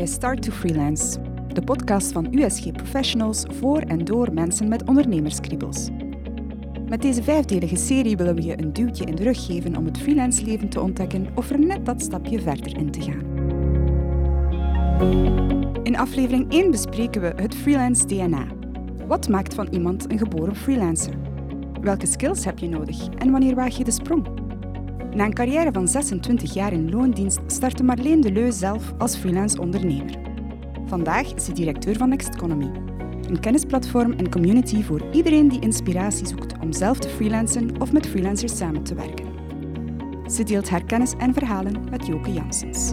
bij Start to Freelance, de podcast van USG Professionals voor en door mensen met ondernemerskriebels. Met deze vijfdelige serie willen we je een duwtje in de rug geven om het freelance leven te ontdekken of er net dat stapje verder in te gaan. In aflevering 1 bespreken we het freelance DNA. Wat maakt van iemand een geboren freelancer? Welke skills heb je nodig en wanneer waag je de sprong? Na een carrière van 26 jaar in loondienst startte Marleen Deleu zelf als freelance ondernemer. Vandaag is ze directeur van Next Economy, een kennisplatform en community voor iedereen die inspiratie zoekt om zelf te freelancen of met freelancers samen te werken. Ze deelt haar kennis en verhalen met Joke Janssens.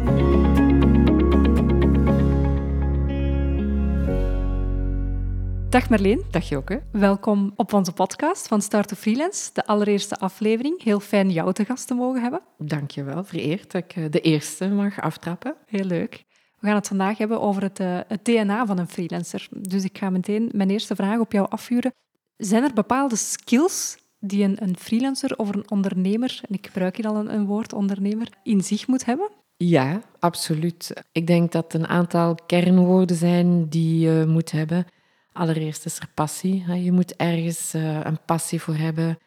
Dag Marleen. Dag Joke. Welkom op onze podcast van Start to Freelance, de allereerste aflevering. Heel fijn jou te gast te mogen hebben. Dankjewel, vereerd dat ik eh, de eerste mag aftrappen. Heel leuk. We gaan het vandaag hebben over het, uh, het DNA van een freelancer. Dus ik ga meteen mijn eerste vraag op jou afvuren. Zijn er bepaalde skills die een, een freelancer of een ondernemer, en ik gebruik hier al een, een woord ondernemer, in zich moet hebben? Ja, absoluut. Ik denk dat een aantal kernwoorden zijn die je moet hebben. Allereerst is er passie. Je moet ergens eh, een passie voor hebben.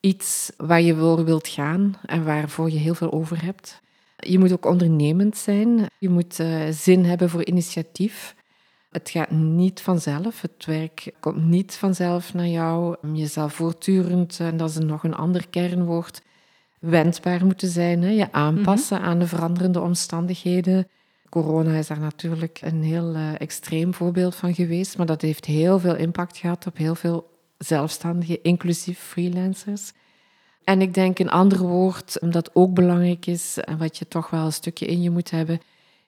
Iets waar je voor wilt gaan en waarvoor je heel veel over hebt. Je moet ook ondernemend zijn. Je moet uh, zin hebben voor initiatief. Het gaat niet vanzelf. Het werk komt niet vanzelf naar jou. Je zal voortdurend, en dat is nog een ander kernwoord, wendbaar moeten zijn. Je aanpassen aan de veranderende omstandigheden. Corona is daar natuurlijk een heel uh, extreem voorbeeld van geweest, maar dat heeft heel veel impact gehad op heel veel zelfstandigen, inclusief freelancers. En ik denk een ander woord dat ook belangrijk is en wat je toch wel een stukje in je moet hebben,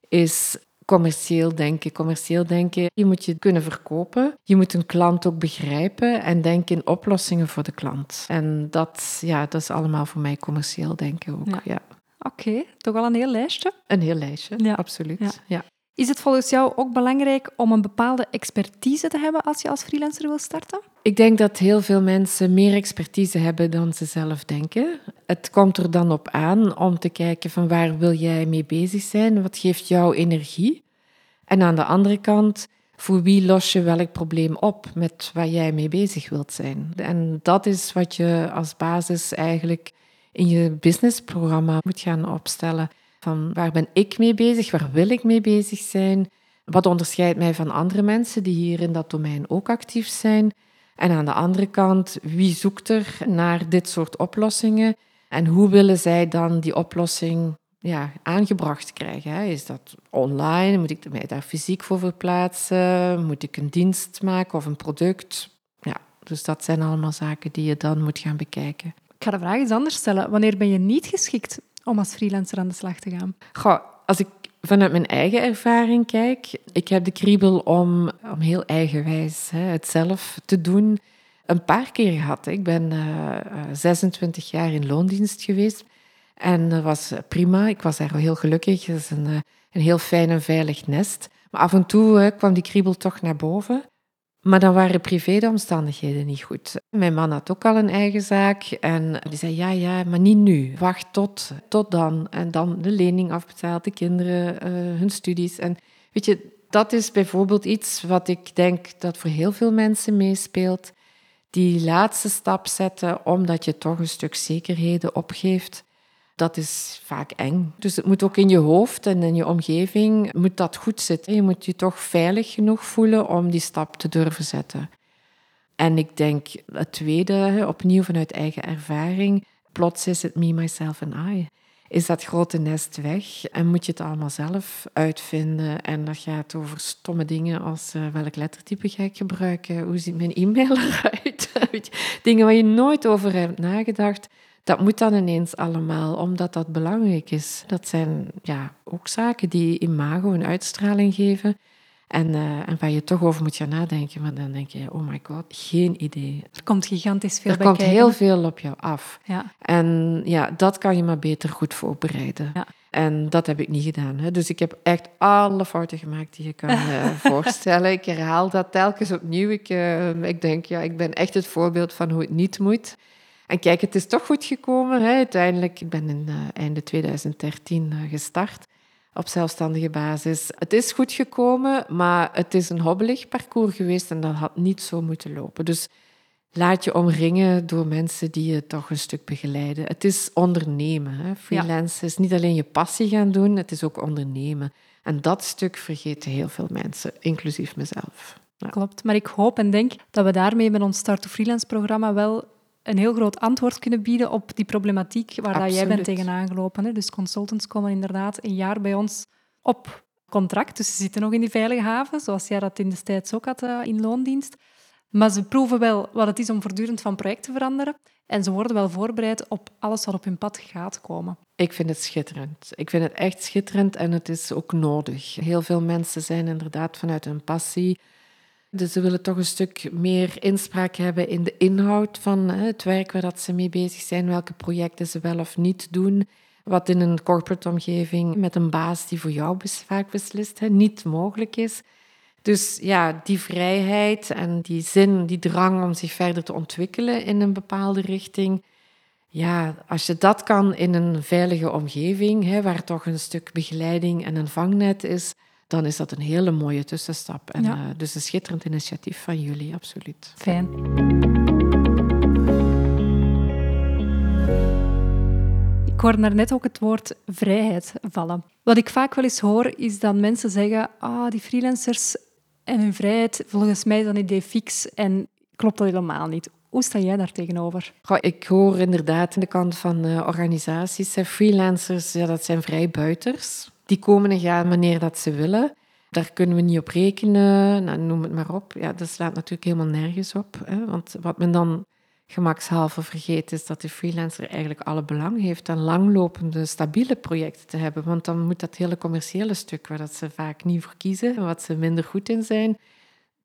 is commercieel denken. Commercieel denken, je moet je kunnen verkopen. Je moet een klant ook begrijpen en denken in oplossingen voor de klant. En dat, ja, dat is allemaal voor mij commercieel denken ook. Ja. ja. Oké, toch al een heel lijstje? Een heel lijstje, ja. absoluut. Ja. Is het volgens jou ook belangrijk om een bepaalde expertise te hebben als je als freelancer wil starten? Ik denk dat heel veel mensen meer expertise hebben dan ze zelf denken. Het komt er dan op aan om te kijken van waar wil jij mee bezig zijn? Wat geeft jou energie? En aan de andere kant, voor wie los je welk probleem op met waar jij mee bezig wilt zijn? En dat is wat je als basis eigenlijk in je businessprogramma moet gaan opstellen. Van waar ben ik mee bezig? Waar wil ik mee bezig zijn? Wat onderscheidt mij van andere mensen die hier in dat domein ook actief zijn? En aan de andere kant, wie zoekt er naar dit soort oplossingen? En hoe willen zij dan die oplossing ja, aangebracht krijgen? Is dat online? Moet ik mij daar fysiek voor verplaatsen? Moet ik een dienst maken of een product? Ja, dus dat zijn allemaal zaken die je dan moet gaan bekijken. Ik ga de vraag eens anders stellen. Wanneer ben je niet geschikt om als freelancer aan de slag te gaan? Goh, als ik vanuit mijn eigen ervaring kijk, ik heb de kriebel om, om heel eigenwijs hè, het zelf te doen een paar keer gehad. Ik ben uh, eh, 26 jaar in loondienst geweest en dat was prima. Ik was daar heel gelukkig. Het is een, eh, een heel fijn en veilig nest. Maar af en toe kwam die kriebel toch naar boven. Maar dan waren privé de omstandigheden niet goed. Mijn man had ook al een eigen zaak en die zei ja, ja, maar niet nu. Wacht tot, tot dan. En dan de lening afbetaald, de kinderen, uh, hun studies. En weet je, dat is bijvoorbeeld iets wat ik denk dat voor heel veel mensen meespeelt. Die laatste stap zetten omdat je toch een stuk zekerheden opgeeft dat is vaak eng. Dus het moet ook in je hoofd en in je omgeving moet dat goed zitten. Je moet je toch veilig genoeg voelen om die stap te durven zetten. En ik denk het tweede, opnieuw vanuit eigen ervaring, plots is het me, myself en I. Is dat grote nest weg en moet je het allemaal zelf uitvinden? En dat gaat over stomme dingen als uh, welk lettertype ga ik gebruiken? Hoe ziet mijn e-mail eruit? dingen waar je nooit over hebt nagedacht dat moet dan ineens allemaal, omdat dat belangrijk is. Dat zijn ja, ook zaken die imago een uitstraling geven. En, uh, en waar je toch over moet gaan nadenken. Maar dan denk je, oh my god, geen idee. Er komt gigantisch veel er bij komt kijken. heel veel op jou af. Ja. En ja, dat kan je maar beter goed voorbereiden. Ja. En dat heb ik niet gedaan. Hè. Dus ik heb echt alle fouten gemaakt die je kan uh, voorstellen. Ik herhaal dat telkens opnieuw. Ik, uh, ik denk, ja, ik ben echt het voorbeeld van hoe het niet moet. En kijk, het is toch goed gekomen. Hè. Uiteindelijk, ik ben in uh, einde 2013 uh, gestart op zelfstandige basis. Het is goed gekomen, maar het is een hobbelig parcours geweest en dat had niet zo moeten lopen. Dus laat je omringen door mensen die je toch een stuk begeleiden. Het is ondernemen. Hè? Freelance is niet alleen je passie gaan doen, het is ook ondernemen. En dat stuk vergeten heel veel mensen, inclusief mezelf. Klopt, maar ik hoop en denk dat we daarmee met ons Start to Freelance programma wel een heel groot antwoord kunnen bieden op die problematiek waar dat jij bent tegenaan gelopen. Hè? Dus consultants komen inderdaad een jaar bij ons op contract, dus ze zitten nog in die veilige haven, zoals jij dat in destijds ook had uh, in loondienst. Maar ze proeven wel wat het is om voortdurend van project te veranderen. En ze worden wel voorbereid op alles wat op hun pad gaat komen. Ik vind het schitterend. Ik vind het echt schitterend en het is ook nodig. Heel veel mensen zijn inderdaad vanuit hun passie. Dus ze willen toch een stuk meer inspraak hebben in de inhoud van het werk waar dat ze mee bezig zijn, welke projecten ze wel of niet doen. Wat in een corporate omgeving met een baas die voor jou vaak beslist, niet mogelijk is. Dus ja, die vrijheid en die zin, die drang om zich verder te ontwikkelen in een bepaalde richting. Ja, als je dat kan in een veilige omgeving, hè, waar toch een stuk begeleiding en een vangnet is, dan is dat een hele mooie tussenstap. En, uh, dus een schitterend initiatief van jullie, absoluut. Fijn. Ik hoorde net ook het woord vrijheid vallen. Wat ik vaak wel eens hoor, is dat mensen zeggen: ah, die freelancers en hun vrijheid, volgens mij is dat een idee fix en klopt dat helemaal niet. Hoe sta jij daar tegenover? ik hoor inderdaad aan de kant van uh, organisaties, freelancers, ja, dat zijn vrijbuiters. Die komen en gaan wanneer dat ze willen. Daar kunnen we niet op rekenen, nou, noem het maar op. Ja, dat slaat natuurlijk helemaal nergens op. Hè? Want wat men dan gemakshalve vergeet, is dat de freelancer eigenlijk alle belang heeft aan langlopende, stabiele projecten te hebben. Want dan moet dat hele commerciële stuk, waar dat ze vaak niet voor kiezen, wat ze minder goed in zijn,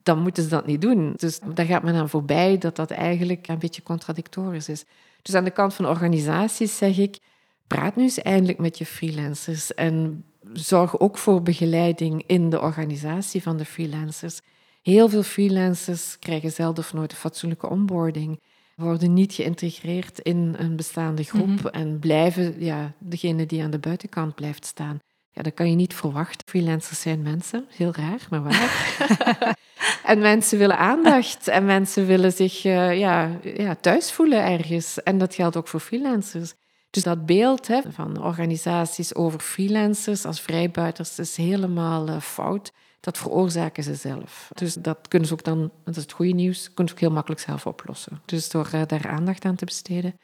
dan moeten ze dat niet doen. Dus daar gaat men aan voorbij dat dat eigenlijk een beetje contradictorisch is. Dus aan de kant van organisaties zeg ik, praat nu eens eindelijk met je freelancers en zorg ook voor begeleiding in de organisatie van de freelancers. Heel veel freelancers krijgen zelden of nooit een fatsoenlijke onboarding worden niet geïntegreerd in een bestaande groep mhm. en blijven ja, degene die aan de buitenkant blijft staan. Ja, dat kan je niet verwachten. Freelancers zijn mensen, heel raar, maar waar. en mensen willen aandacht en mensen willen zich uh, ja, ja, thuis voelen ergens. En dat geldt ook voor freelancers. Dus dat beeld hè, van organisaties over freelancers als vrijbuiters is helemaal uh, fout dat veroorzaken ze zelf. Dus dat kunnen ze ook dan, dat is het goede nieuws, kunnen ze ook heel makkelijk zelf oplossen. Dus door uh, daar aandacht aan te besteden.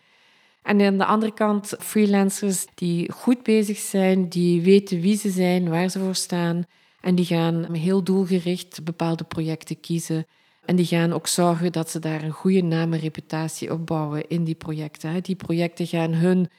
En aan de andere kant freelancers die goed bezig zijn, die weten wie ze zijn, waar ze voor staan. En die gaan heel doelgericht bepaalde projecten kiezen. En die gaan ook zorgen dat ze daar een goede naam en reputatie opbouwen in die projecten. Die projecten gaan hun,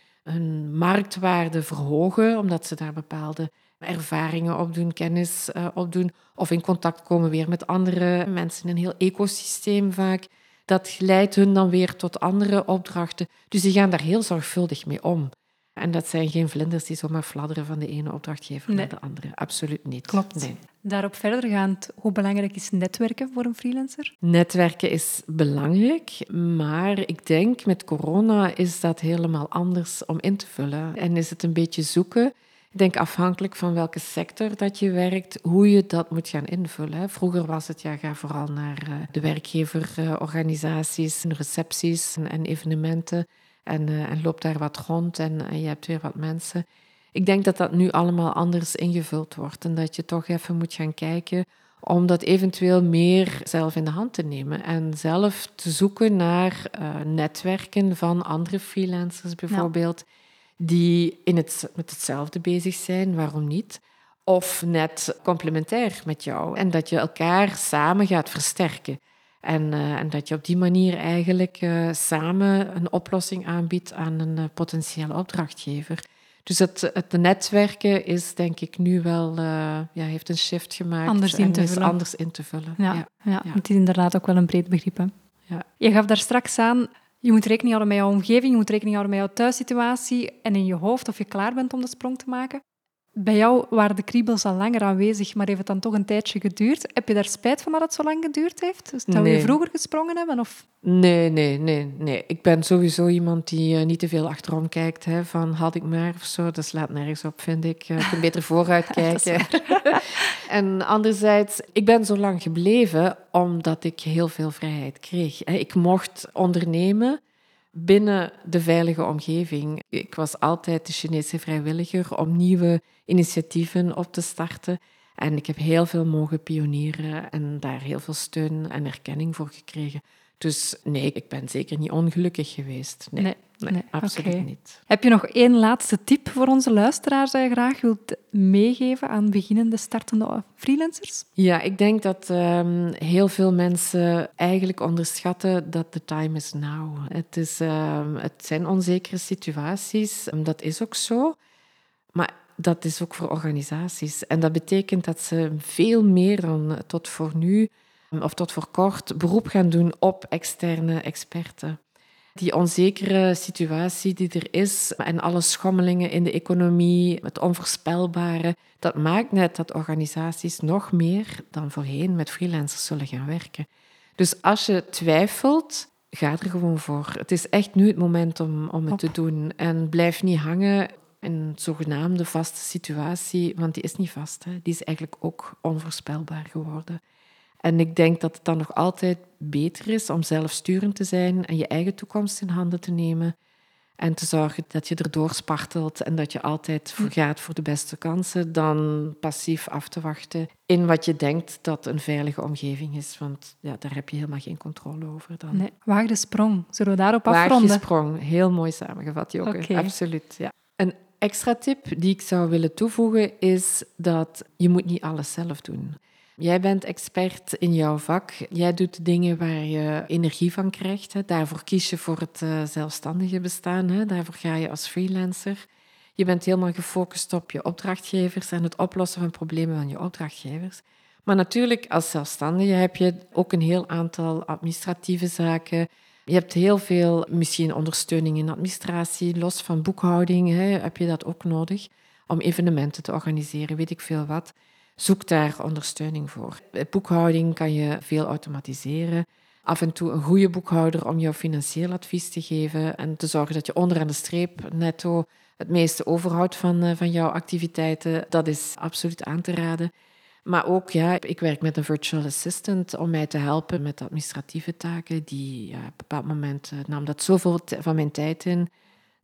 marktwaarde verhogen, omdat ze daar bepaalde ervaringen opdoen, kennis uh, opdoen of in contact komen weer met andere mensen. Een heel ecosysteem vaak. Dat leidt hun dan weer tot andere opdrachten. Dus die gaan daar heel zorgvuldig mee om. En dat zijn geen vlinders die zomaar fladderen van de ene opdrachtgever naar de andere. Absoluut niet. Klopt. Nee. Daarop verdergaand, hoe belangrijk is netwerken voor een freelancer? Netwerken is belangrijk, maar ik denk met corona is dat helemaal anders om in te vullen. En is het een beetje zoeken ik denk afhankelijk van welke sector dat je werkt, hoe je dat moet gaan invullen. Vroeger was het, ja, ga vooral naar eh, de werkgeverorganisaties, recepties en evenementen en, uh, en loop daar wat rond en, en je hebt weer wat mensen. Ik denk dat dat nu allemaal anders ingevuld wordt en dat je toch even moet gaan kijken om dat eventueel meer zelf in de hand te nemen en zelf te zoeken naar uh, netwerken van andere freelancers bijvoorbeeld die in het, met hetzelfde bezig zijn, waarom niet? Of net complementair met jou. En dat je elkaar samen gaat versterken. En, uh, en dat je op die manier eigenlijk uh, samen een oplossing aanbiedt aan een uh, potentiële opdrachtgever. Dus het, het netwerken is denk ik nu wel, ja, heeft een shift gemaakt. Anders in te is vullen. anders in te vullen. Ja, ja, ja. het is inderdaad ook wel een breed begrip. Hè? Ja. Je gaf daar straks aan, je moet rekening houden met jouw omgeving, je moet rekening houden met jouw thuissituatie en in je hoofd of je klaar bent om de sprong te maken. Bij jou waren de kriebels al langer aanwezig, maar heeft het dan toch een tijdje geduurd. Heb je daar spijt van dat het zo lang geduurd heeft? Dus zou Nee. je vroeger gesprongen hebben? Of... Nee, nee, nee, nee. Ik ben sowieso iemand die eh, niet te veel achterom kijkt. Hè, van had ik maar of zo. Dat slaat nergens op, vind ik. Eh, Ik kan beter vooruit kijken. en anderzijds, ik ben zo lang gebleven omdat ik heel veel vrijheid kreeg. Ik mocht ondernemen binnen de veilige omgeving. Ik was altijd de Chinese vrijwilliger om nieuwe initiatieven op te starten. En ik heb heel veel mogen pionieren en daar heel veel steun en erkenning voor gekregen. Dus nee, ik ben zeker niet ongelukkig geweest. Nee, nee, nee, absoluut niet. Heb je nog één laatste tip voor onze luisteraars dat je graag wilt meegeven aan beginnende, startende freelancers? Ja, ik denk dat ehm, heel veel mensen eigenlijk onderschatten dat the time is now. Het, is, ehm, het zijn onzekere situaties, en dat is ook zo. Maar dat is ook voor organisaties. En dat betekent dat ze veel meer dan tot voor nu of tot voor kort beroep gaan doen op externe experten. Die onzekere situatie die er is en alle schommelingen in de economie, het onvoorspelbare, dat maakt net dat organisaties nog meer dan voorheen met freelancers zullen gaan werken. Dus als je twijfelt, ga er gewoon voor. Het is echt nu het moment om, om het te doen. En blijf niet hangen in een zogenaamde vaste situatie, want die is niet vast. Hè. Die is eigenlijk ook onvoorspelbaar geworden. En ik denk dat het dan nog altijd beter is om zelfsturend te zijn en je eigen toekomst in handen te nemen. En te zorgen dat je erdoor spartelt en dat je altijd voor gaat voor de beste kansen, dan passief af te wachten in wat je denkt dat een veilige omgeving is. Want ja, daar heb je helemaal geen controle over dan. Nee, waag de sprong. Zullen we daarop afronden? Waagsprong, heel mooi samengevat, Joke. Absoluut, ja. Een extra tip die ik zou willen toevoegen is dat je moet niet alles zelf doen. Jij bent expert in jouw vak. Jij doet dingen waar je energie van krijgt. Hè. Daarvoor kies je voor het eh, zelfstandige bestaan. Hè. Daarvoor ga je als freelancer. Je bent helemaal gefocust op je opdrachtgevers en het oplossen van problemen van je opdrachtgevers. Maar natuurlijk, als zelfstandige heb je ook een heel aantal administratieve zaken. Je hebt heel veel, misschien ondersteuning in administratie, los van boekhouding, hè, heb je dat ook nodig om evenementen te organiseren, weet ik veel wat. Zoek daar ondersteuning voor. Boekhouding kan je veel automatiseren. Af en toe een goede boekhouder om jou financieel advies te geven en te zorgen dat je onderaan de streep netto het meeste overhoudt van, eh, van jouw activiteiten. Dat is absoluut aan te raden. Maar ook, ja, ik werk met een virtual assistant om mij te helpen met administratieve taken. Die, op een bepaald moment eh, nam dat zoveel van mijn tijd in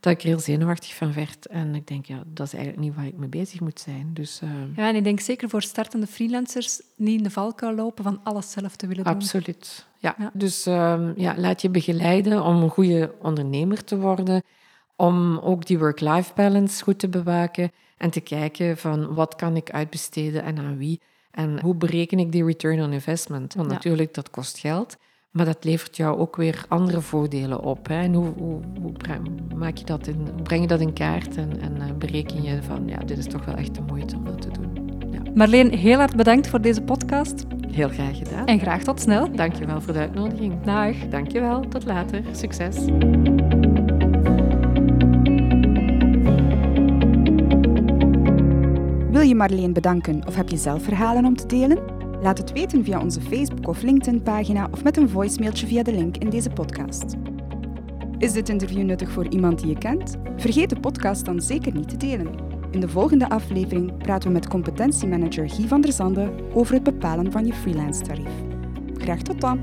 dat ik er heel zenuwachtig van werd. En ik denk, ja, dat is eigenlijk niet waar ik mee bezig moet zijn. Dus eh, Ja, en ik denk zeker voor startende freelancers niet in de valkuil lopen van alles zelf te willen doen. absoluut. Ja. Ja. Dus ehm, ja, laat je begeleiden om een goede ondernemer te worden. Om ook die work-life balance goed te bewaken. En te kijken van wat kan ik uitbesteden en aan wie. En hoe bereken ik die return on investment? Want Ja. natuurlijk, dat kost geld. Maar dat levert jou ook weer andere voordelen op. Hè? En hoe, hoe, maak je dat in, hoe breng je dat in kaart en, en eh, bereken je van, ja, dit is toch wel echt de moeite om dat te doen. Ja, Marleen, heel hard bedankt voor deze podcast heel graag gedaan. en graag tot snel. Dankjewel voor de uitnodiging. Dag. Dankjewel, tot later. Succes. Wil je Marleen bedanken of heb je zelf verhalen om te delen? Laat het weten via onze Facebook- of LinkedIn-pagina of met een voicemailtje via de link in deze podcast. Is dit interview nuttig voor iemand die je kent? Vergeet de podcast dan zeker niet te delen. In de volgende aflevering praten we met competentiemanager Guy van der Zande over het bepalen van je freelance-tarief. Graag tot dan!